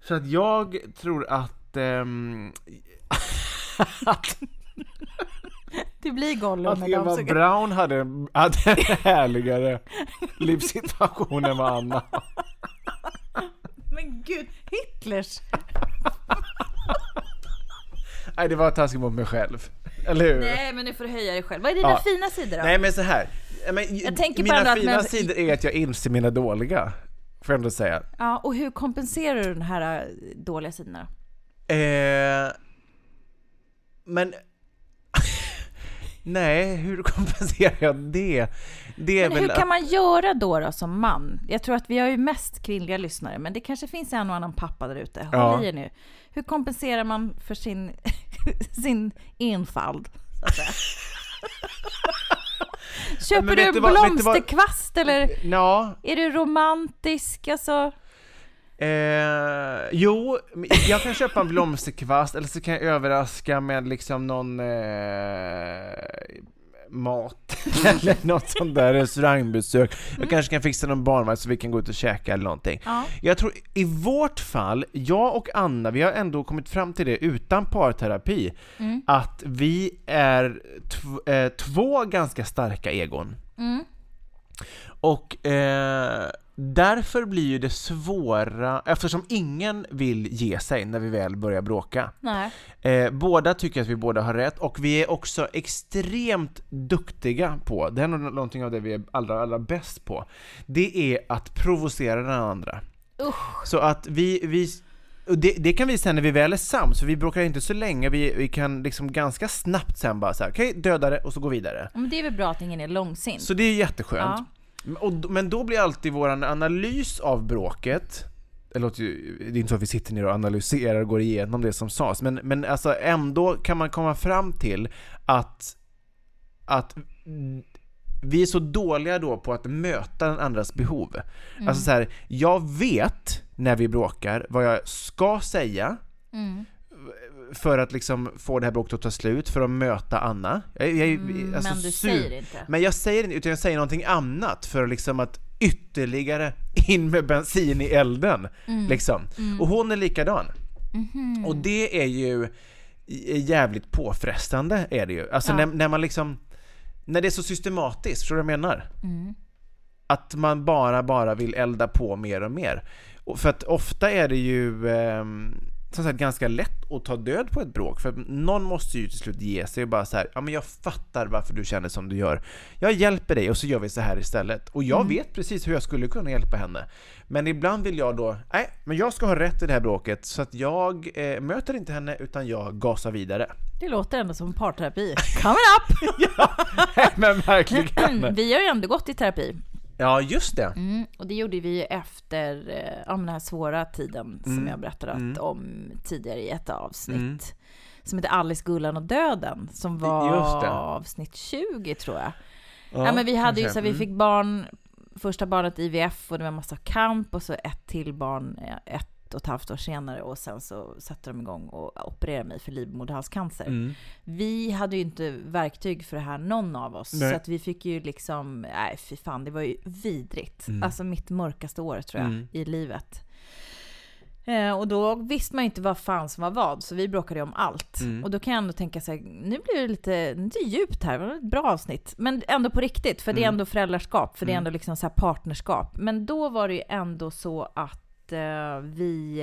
S1: så att jag tror att, ehm, att,
S3: Det blir Gollum
S1: att Eva
S3: dammsugare.
S1: Braun hade, en- hade en härligare livssituation än vad Anna har.
S3: Men gud, Hitlers!
S1: Nej, det var taskigt mot mig själv. Eller hur?
S3: Nej, men nu får du höja dig själv. Vad är dina
S1: Ja.
S3: fina sidor då?
S1: Nej men så här. Ja, Men,
S3: Jag tänker på
S1: mina
S3: att
S1: fina
S3: men-
S1: sidor är att jag inser mina dåliga. Får jag ändå säga.
S3: Ja, och hur kompenserar du de här äh, dåliga sidorna?
S1: Eh, men... Nej, hur kompenserar jag det? Det är
S3: Men hur
S1: väl
S3: kan man göra då, då som man? Jag tror att vi har ju mest kvinnliga lyssnare, men det kanske finns en och annan pappa där ute. Håll
S1: Ja.
S3: i er nu. Hur kompenserar man för sin, sin enfald? Köper du en
S1: du vad-
S3: blomsterkvast eller
S1: Ja,
S3: är du romantisk? Alltså,
S1: eh, jo, jag kan köpa en blomsterkvast eller så kan jag överraska med liksom någon eh, mat eller något sånt där restaurangbesök. Jag kanske kan fixa någon barnvagn så vi kan gå ut och käka eller någonting.
S3: ja.
S1: Jag tror i vårt fall, jag och Anna, vi har ändå kommit fram till det utan parterapi,
S3: Mm.
S1: att vi är tv- eh, två ganska starka egon.
S3: Mm.
S1: Och eh, därför blir ju det svåra, eftersom ingen vill ge sig när vi väl börjar bråka. Eh, båda tycker att vi båda har rätt och vi är också extremt duktiga på, det är någonting av det vi är allra, allra bäst på, det är att provocera den andra.
S3: Usch.
S1: Så att vi, vi det, det kan vi sen när vi väl är sams, för vi bråkar inte så länge, vi, vi kan liksom ganska snabbt sen bara såhär, okej, döda det och så gå vidare.
S3: Men det är väl bra att ingen är långsint?
S1: Så det är jätteskönt.
S3: Ja.
S1: Men- Och, men då blir alltid våran analys av bråket, det låter ju, det är inte så att vi sitter ner och analyserar och går igenom det som sades, men, men alltså ändå kan man komma fram till att, att mm, vi är så dåliga då på att möta den andras behov. Alltså så här, jag vet när vi bråkar vad jag ska säga
S3: Mm.
S1: För att liksom få det här bråket att ta slut, för att möta Anna. Jag, jag,
S3: Mm,
S1: alltså,
S3: men du
S1: su-
S3: säger inte.
S1: Men jag säger inte, utan jag säger någonting annat för liksom att ytterligare in med bensin i elden.
S3: Mm.
S1: Liksom. Och hon är likadan.
S3: Mhm.
S1: Och det är ju jävligt påfrestande, är det ju. Alltså
S3: Ja.
S1: när, när man liksom, när det är så systematiskt, förstår du vad jag menar?
S3: Mm.
S1: Att man bara, bara vill elda på mer och mer. Och för att ofta är det ju ehm, som sagt ganska lätt att ta död på ett bråk, för någon måste ju till slut ge sig och bara så här, ja men jag fattar varför du känner som du gör. Jag hjälper dig och så gör vi så här istället. Och jag vet precis hur jag skulle kunna hjälpa henne. Men ibland vill jag då, nej, men jag ska ha rätt i det här bråket, så att jag eh, möter inte henne utan jag gasar vidare.
S3: Det låter ändå som parterapi. Coming up!
S1: men verkligen!
S3: Vi har ju ändå gått i terapi.
S1: Ja, just det.
S3: Mm, och det gjorde vi efter eh, ja, den här svåra tiden som
S1: Mm.
S3: jag berättade
S1: Mm.
S3: om tidigare i ett avsnitt.
S1: Mm.
S3: Som heter Alice, Gullan och Döden. Som var avsnitt 20 tror jag. Ja, men vi hade ju så vi
S1: Mm.
S3: fick barn, första barnet IVF och det var en massa kamp och så ett till barn, eh, ett ett och ett halvt år senare och sen så satte de igång och opererade mig för livmoderhalscancer.
S1: Mm.
S3: Vi hade ju inte verktyg för det här, någon av oss.
S1: Nej.
S3: Så att vi fick ju liksom, nej fy fan, det var ju vidrigt.
S1: Mm.
S3: Alltså mitt mörkaste år tror jag,
S1: Mm.
S3: i livet. Eh, och då visste man ju inte vad fan som var vad, så vi bråkade om allt.
S1: Mm.
S3: Och då kan jag ändå tänka så här, nu blir det lite, lite djupt här, det var ett bra avsnitt. Men ändå på riktigt, för det är
S1: Mm.
S3: ändå föräldraskap, för det är
S1: Mm.
S3: ändå liksom så här partnerskap. Men då var det ju ändå så att eh, vi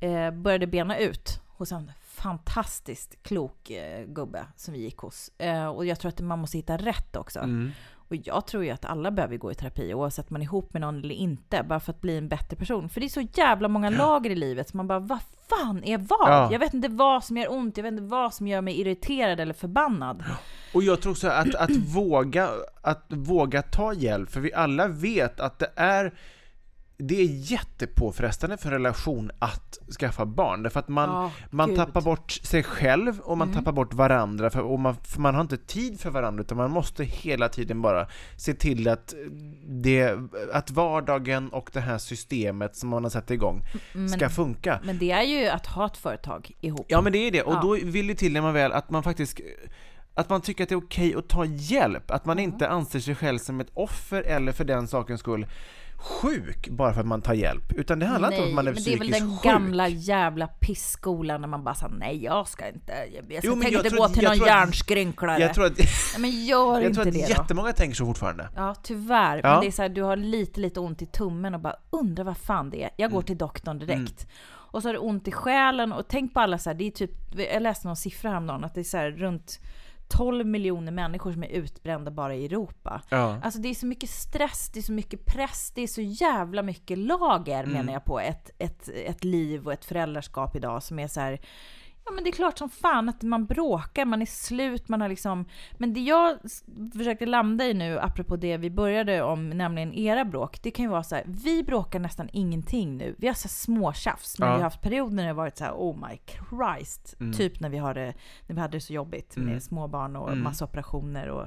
S3: eh, eh, började bena ut hos en fantastiskt klok eh, gubbe som vi gick hos. Eh, och jag tror att man måste hitta rätt också.
S1: Mm.
S3: Och jag tror ju att alla behöver gå i terapi oavsett om man är ihop med någon eller inte, bara för att bli en bättre person. För det är så jävla många lager i livet, så man bara, vad fan är vad?
S1: Ja.
S3: Jag vet inte vad som gör ont, jag vet inte vad som gör mig irriterad eller förbannad.
S1: Och jag tror också att, att, våga, att våga ta hjälp, för vi alla vet att det är det är jättepåfrestande för en relation att skaffa barn, därför att man,
S3: Ja,
S1: man
S3: gud.
S1: tappar bort sig själv och man
S3: Mm.
S1: tappar bort varandra, för, och man, för man har inte tid för varandra, utan man måste hela tiden bara se till att, det, att vardagen och det här systemet som man har satt igång
S3: Men,
S1: ska funka.
S3: men det är ju att ha ett företag ihop.
S1: Ja men det är det, och
S3: Ja.
S1: då vill det till när man väl att man faktiskt att man tycker att det är okej att ta hjälp, att man inte anser sig själv som ett offer eller för den sakens skull sjuk bara för att man tar hjälp, utan det handlar inte om att man är
S3: men det är väl
S1: psykiskt
S3: den
S1: sjuk.
S3: gamla jävla pissskolan när man bara sa nej jag ska inte, jag, jag,
S1: Jo,
S3: tänker
S1: jag
S3: inte
S1: tror
S3: gå
S1: att-
S3: till
S1: jag
S3: någon hjärnskrynklare.
S1: Jag tror att,
S3: Nej, men gör
S1: jag
S3: inte
S1: tror att
S3: det då.
S1: jättemånga tänker så fortfarande.
S3: Ja, tyvärr.
S1: Ja.
S3: Men det är så här, du har lite, lite ont i tummen och bara undrar vad fan det är. Jag går
S1: Mm.
S3: till doktorn direkt. Och så har du ont i själen och tänk på alla så här, det är typ, jag läste någon siffra häromdagen att det är så här runt 12 miljoner människor som är utbrända bara i Europa.
S1: Ja.
S3: Alltså det är så mycket stress, det är så mycket press, det är så jävla mycket lager
S1: Mm.
S3: menar jag på ett, ett, ett liv och ett föräldraskap idag som är så här. Ja men det är klart som fan att man bråkar, man är slut, man har liksom... Men det jag försökte landa i nu, apropå det vi började om, nämligen era bråk. Det kan ju vara så här, vi bråkar nästan ingenting nu. Vi har så småtjafs, men
S1: Ja.
S3: vi har haft perioder när det varit så här, oh my Christ.
S1: Mm.
S3: Typ när vi, har det, när vi hade det så jobbigt
S1: Mm.
S3: med småbarn och
S1: Mm.
S3: massa operationer och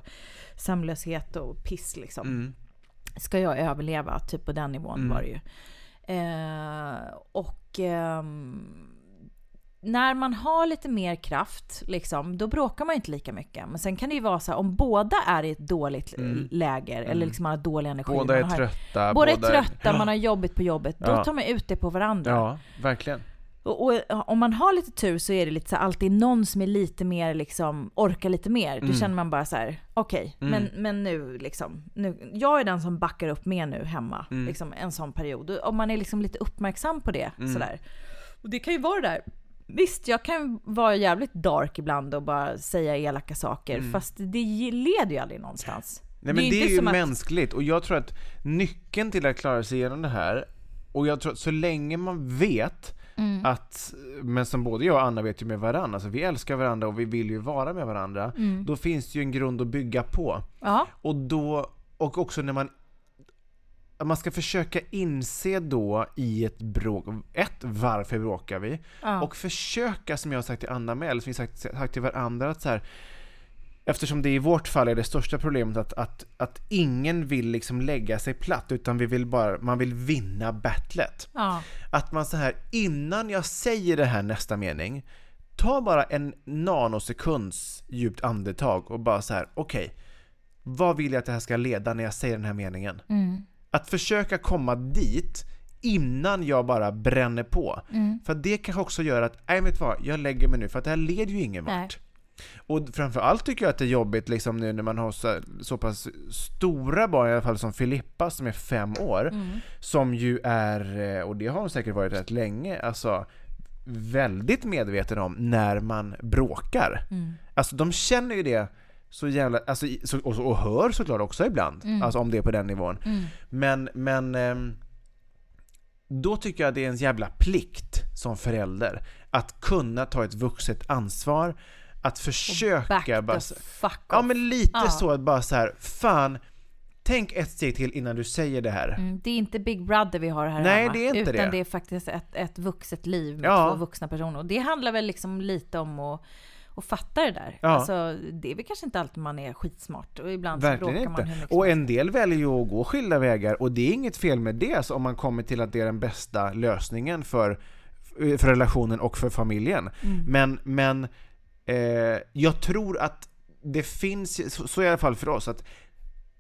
S3: sömnlöshet och piss liksom
S1: Mm.
S3: ska jag överleva? Typ på den nivån
S1: Mm.
S3: var det ju. Eh, och ehm, när man har lite mer kraft, liksom, då bråkar man inte lika mycket. Men sen kan det ju vara så här, om båda är i ett dåligt
S1: Mm.
S3: läger, eller liksom man har dålig energi.
S1: Båda är
S3: har,
S1: trötta.
S3: Båda är trötta, man har jobbigt på jobbet. Då
S1: Ja.
S3: tar man ut det på varandra.
S1: Ja, verkligen.
S3: Och, och om man har lite tur så är det lite så här, alltid någon som är lite mer liksom, orkar lite mer. Då
S1: Mm.
S3: känner man bara så här: okej,
S1: Mm.
S3: men, men nu liksom, nu, jag är den som backar upp mer nu hemma,
S1: Mm.
S3: liksom en sån period. Om man är liksom lite uppmärksam på det
S1: Mm.
S3: sådär. Och det kan ju vara det där. Visst, jag kan vara jävligt dark ibland och bara säga elaka saker,
S1: Mm.
S3: fast det leder ju aldrig någonstans.
S1: Nej men det är,
S3: inte
S1: ju
S3: som att-
S1: mänskligt och jag tror att nyckeln till att klara sig igenom det här och jag tror att så länge man vet
S3: Mm.
S1: att, men som både jag och Anna vet ju med varandra, alltså vi älskar varandra och vi vill ju vara med varandra,
S3: Mm.
S1: då finns det ju en grund att bygga på.
S3: Ja,
S1: Och då, och också när man man ska försöka inse då i ett bråk, ett, varför bråkar vi?
S3: ja.
S1: Och försöka, som jag har sagt till Anna med, eller som vi sagt, sagt till varandra, att så här, Eftersom det i vårt fall är det största problemet att, att, att ingen vill liksom lägga sig platt, utan vi vill bara, man vill vinna battlet.
S3: ja.
S1: Att man så här, innan jag säger det här nästa mening, ta bara en nanosekunds djupt andetag och bara så här, okej, vad vill jag att det här ska leda när jag säger den här meningen?
S3: Mm.
S1: Att försöka komma dit innan jag bara bränner på.
S3: Mm.
S1: För det kanske också gör att, nej vet vad, jag lägger mig nu för att det här leder ju ingen
S3: Nej.
S1: vart. Och framförallt tycker jag att det är jobbigt liksom nu när man har så, så pass stora barn, i alla fall som Filippa som är fem år,
S3: Mm.
S1: som ju är, eh, och det har hon säkert varit rätt länge, alltså väldigt medveten om när man bråkar.
S3: Mm.
S1: Alltså de känner ju det så jävla, alltså, i- så, och, och hör såklart också ibland,
S3: Mm.
S1: alltså om det är på den nivån.
S3: Mm.
S1: Men, men ehm, då tycker jag det är en jävla plikt som förälder att kunna ta ett vuxet ansvar, att
S3: Back
S1: försöka bara,
S3: the fuck off.
S1: Ja men lite
S3: Ja.
S1: så att bara så här, fan, tänk ett steg till innan du säger det här.
S3: Mm, det är inte Big Brother vi har här
S1: Nej,
S3: hemma,
S1: det är inte
S3: utan
S1: det.
S3: det är faktiskt ett, ett vuxet liv med
S1: Ja.
S3: två vuxna personer. Och det handlar väl liksom lite om att, och fatta det där.
S1: Ja.
S3: Alltså, det är väl kanske inte alltid man är skitsmart och ibland så
S1: Verkligen
S3: bråkar man hur
S1: inte.
S3: mycket som
S1: Och en del väljer ju att gå skilda vägar och det är inget fel med det alltså, om man kommer till att det är den bästa lösningen för, för relationen och för familjen.
S3: Mm.
S1: Men, men eh, jag tror att det finns, så, så i alla fall för oss, att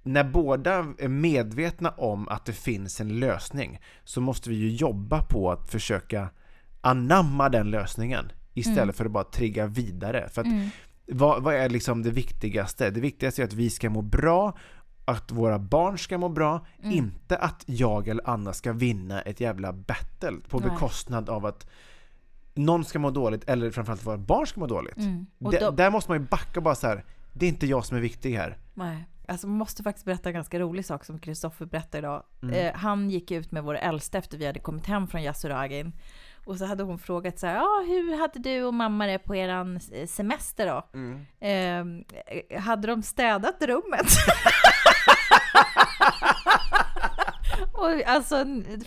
S1: när båda är medvetna om att det finns en lösning så måste vi ju jobba på att försöka anamma den lösningen istället
S3: Mm.
S1: för att bara trigga vidare. För att vad, vad är liksom det viktigaste? Det viktigaste är att vi ska må bra, att våra barn ska må bra,
S3: Mm.
S1: inte att jag eller Anna ska vinna ett jävla battle på
S3: Nej.
S1: bekostnad av att någon ska må dåligt eller framförallt våra barn ska må dåligt.
S3: Mm.
S1: D-
S3: då-
S1: Där måste man ju backa bara så här. det är inte jag som är viktig här.
S3: Nej. Alltså man måste faktiskt berätta en ganska rolig sak som Kristoffer berättade idag.
S1: Mm.
S3: Eh, han gick ut med vår äldsta efter vi hade kommit hem från Yasuragin. Och så hade hon frågat så här, ja hur hade du och mamma det på eran eh, semester då?
S1: Mm.
S3: Eh, hade de städat rummet? Och alltså,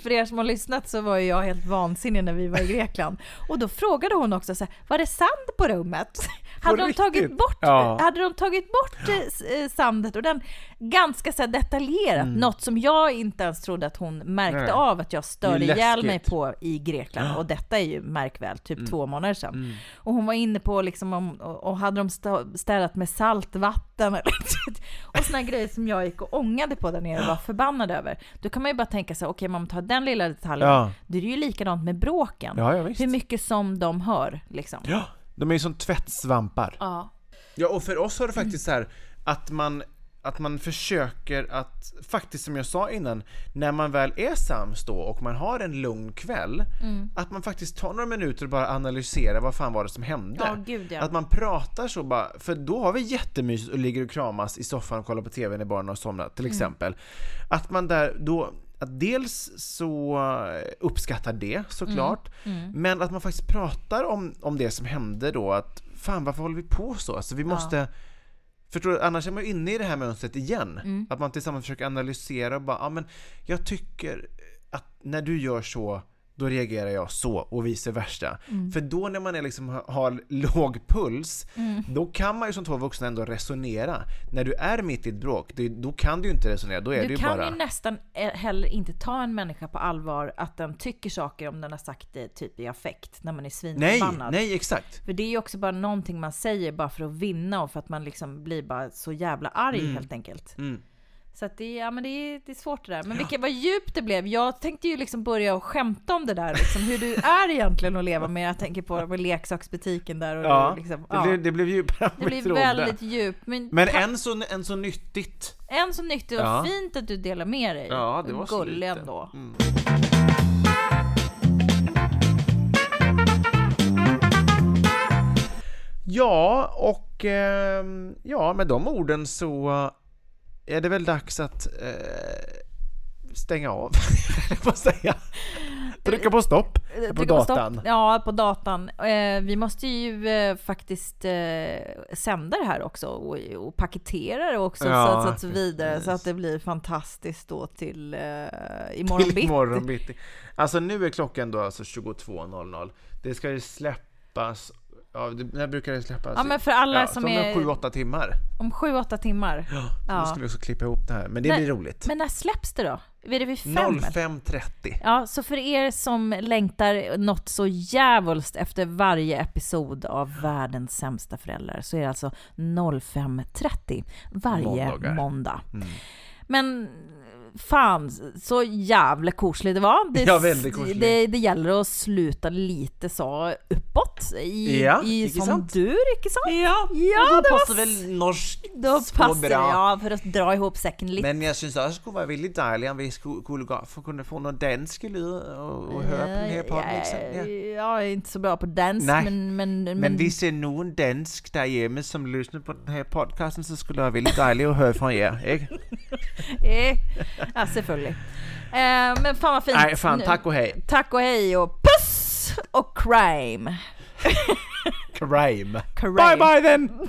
S3: för er som har lyssnat så var ju jag helt vansinnig när vi var i Grekland. Och då frågade hon också så här, var det sand på rummet? Hade de, tagit bort,
S1: Ja.
S3: hade de tagit bort eh, eh, sandet och den ganska så här detaljerat, något som jag inte ens trodde att hon märkte
S1: Mm. Nej.
S3: av att jag störde ihjäl mig på i Grekland. Och detta är ju märk väl, typ
S1: Mm.
S3: två månader sedan. Och hon var inne på liksom om, och hade de städat med saltvatten och såna grejer som jag gick och ångade på där nere och var förbannad över. Då kan man ju bara tänka sig, okej om man tar den lilla detaljen,
S1: Ja.
S3: då är det ju likadant med bråken.
S1: Ja, ja, visst.
S3: Hur mycket som de hör liksom.
S1: Ja, de är ju som tvättsvampar.
S3: Ja.
S1: Ja, och för oss har det faktiskt så här att man, att man försöker att, faktiskt som jag sa innan, när man väl är sams då och man har en lugn kväll, att man faktiskt tar några minuter och bara analyserar vad fan var det som hände.
S3: Ja, gud, ja.
S1: Att man pratar så bara, för då har vi jättemysigt och ligger och kramas i soffan och kollar på TV när barnen har somnat till exempel. Att man där då att dels så uppskattar det såklart, men att man faktiskt pratar om, om det som hände då, att fan varför håller vi på så? Alltså vi måste Förstår du? Annars är man ju inne i det här mönstret igen. Att man tillsammans försöker analysera och bara, ja men jag tycker att när du gör så, då reagerar jag så och vice versa. För då när man är liksom, har låg puls, då kan man ju som två vuxna ändå resonera. När du är mitt i ett bråk, då kan du ju inte resonera, då är
S3: Du
S1: ju
S3: kan
S1: bara...
S3: ju nästan eh, heller inte ta en människa på allvar att den tycker saker om den har sagt det typ i affekt när man är
S1: Nej,
S3: svinförbannad.
S1: nej exakt.
S3: För det är ju också bara någonting man säger bara för att vinna och för att man liksom blir bara så jävla arg helt enkelt.
S1: Mm.
S3: Så att det, är- ja, men det, är, det är svårt det där. Men vilket, vad djupt det blev. Jag tänkte ju liksom börja och skämta om det där, liksom, hur du är egentligen att leva med. Jag tänker på med leksaksbutiken där. Och
S1: Ja,
S3: liksom,
S1: det,
S3: ja.
S1: blev, det blev djupare än
S3: det blir
S1: trodde.
S3: väldigt djupt. Men,
S1: Men än så, än så nyttigt.
S3: än så nyttigt, och
S1: Ja.
S3: fint att du delar med dig.
S1: Ja, det var
S3: Gullig ändå.
S1: Ja, och ehm, ja, med de orden så är det väl dags att eh, stänga av, på att säga. Trycka på stopp på
S3: Trycka på
S1: datan.
S3: Stopp. Ja, på datan. Eh, vi måste ju eh, faktiskt eh, sända det här också och, och paketera det också
S1: Ja,
S3: så, så, att så vidare så att det blir fantastiskt då till eh, imorgon
S1: Till
S3: bitti.
S1: imorgon bitti. Alltså nu är klockan då alltså 22.00. Det ska ju släppas, ja, det, när brukar det släppas?
S3: Ja, men för alla som är-
S1: 7-8 timmar.
S3: Om sju, åtta timmar.
S1: Ja,
S3: Ja.
S1: Då skulle vi också klippa ihop det här, men det
S3: Nej,
S1: blir roligt.
S3: Men när släpps det då? Är det vid fem? eller?
S1: 05.30.
S3: Ja, så för er som längtar något så jävulst efter varje episod av Världens sämsta föräldrar så är det alltså 05.30 varje
S1: Måndagar.
S3: måndag.
S1: Mm.
S3: Men fan, så jävla koselig det var. Det,
S1: Ja, väldigt koselig.
S3: det, det gäller att sluta lite så uppåt i,
S1: Ja,
S3: i som
S1: sant?
S3: du, ikke sant?
S1: Ja,
S3: Ja,
S1: och
S3: det
S1: då
S3: var
S1: passar väl norsk
S3: Då
S1: så
S3: passar det,
S1: bra.
S3: ja, för att dra ihop säcken lite.
S1: Men jag syns också det skulle vara väldigt dejligt om vi skulle, för kunna få någon dansk lyd och, och höra på den här podden. Liksom.
S3: Ja,
S1: Ja.
S3: Jag är inte så bra på dans,
S1: Nej,
S3: men... Men, men,
S1: Men hvis det är någon dansk där hemma som lyssnar på den här podcasten så skulle det vara väldigt dejligt att höra från er. Ikke?
S3: Ja, selvfølgelig. Eh, men fan vad fint.
S1: Nej, fan, tack och hej.
S3: Tack och hej och puss och crime.
S1: Crime.
S3: crime.
S1: Bye bye then!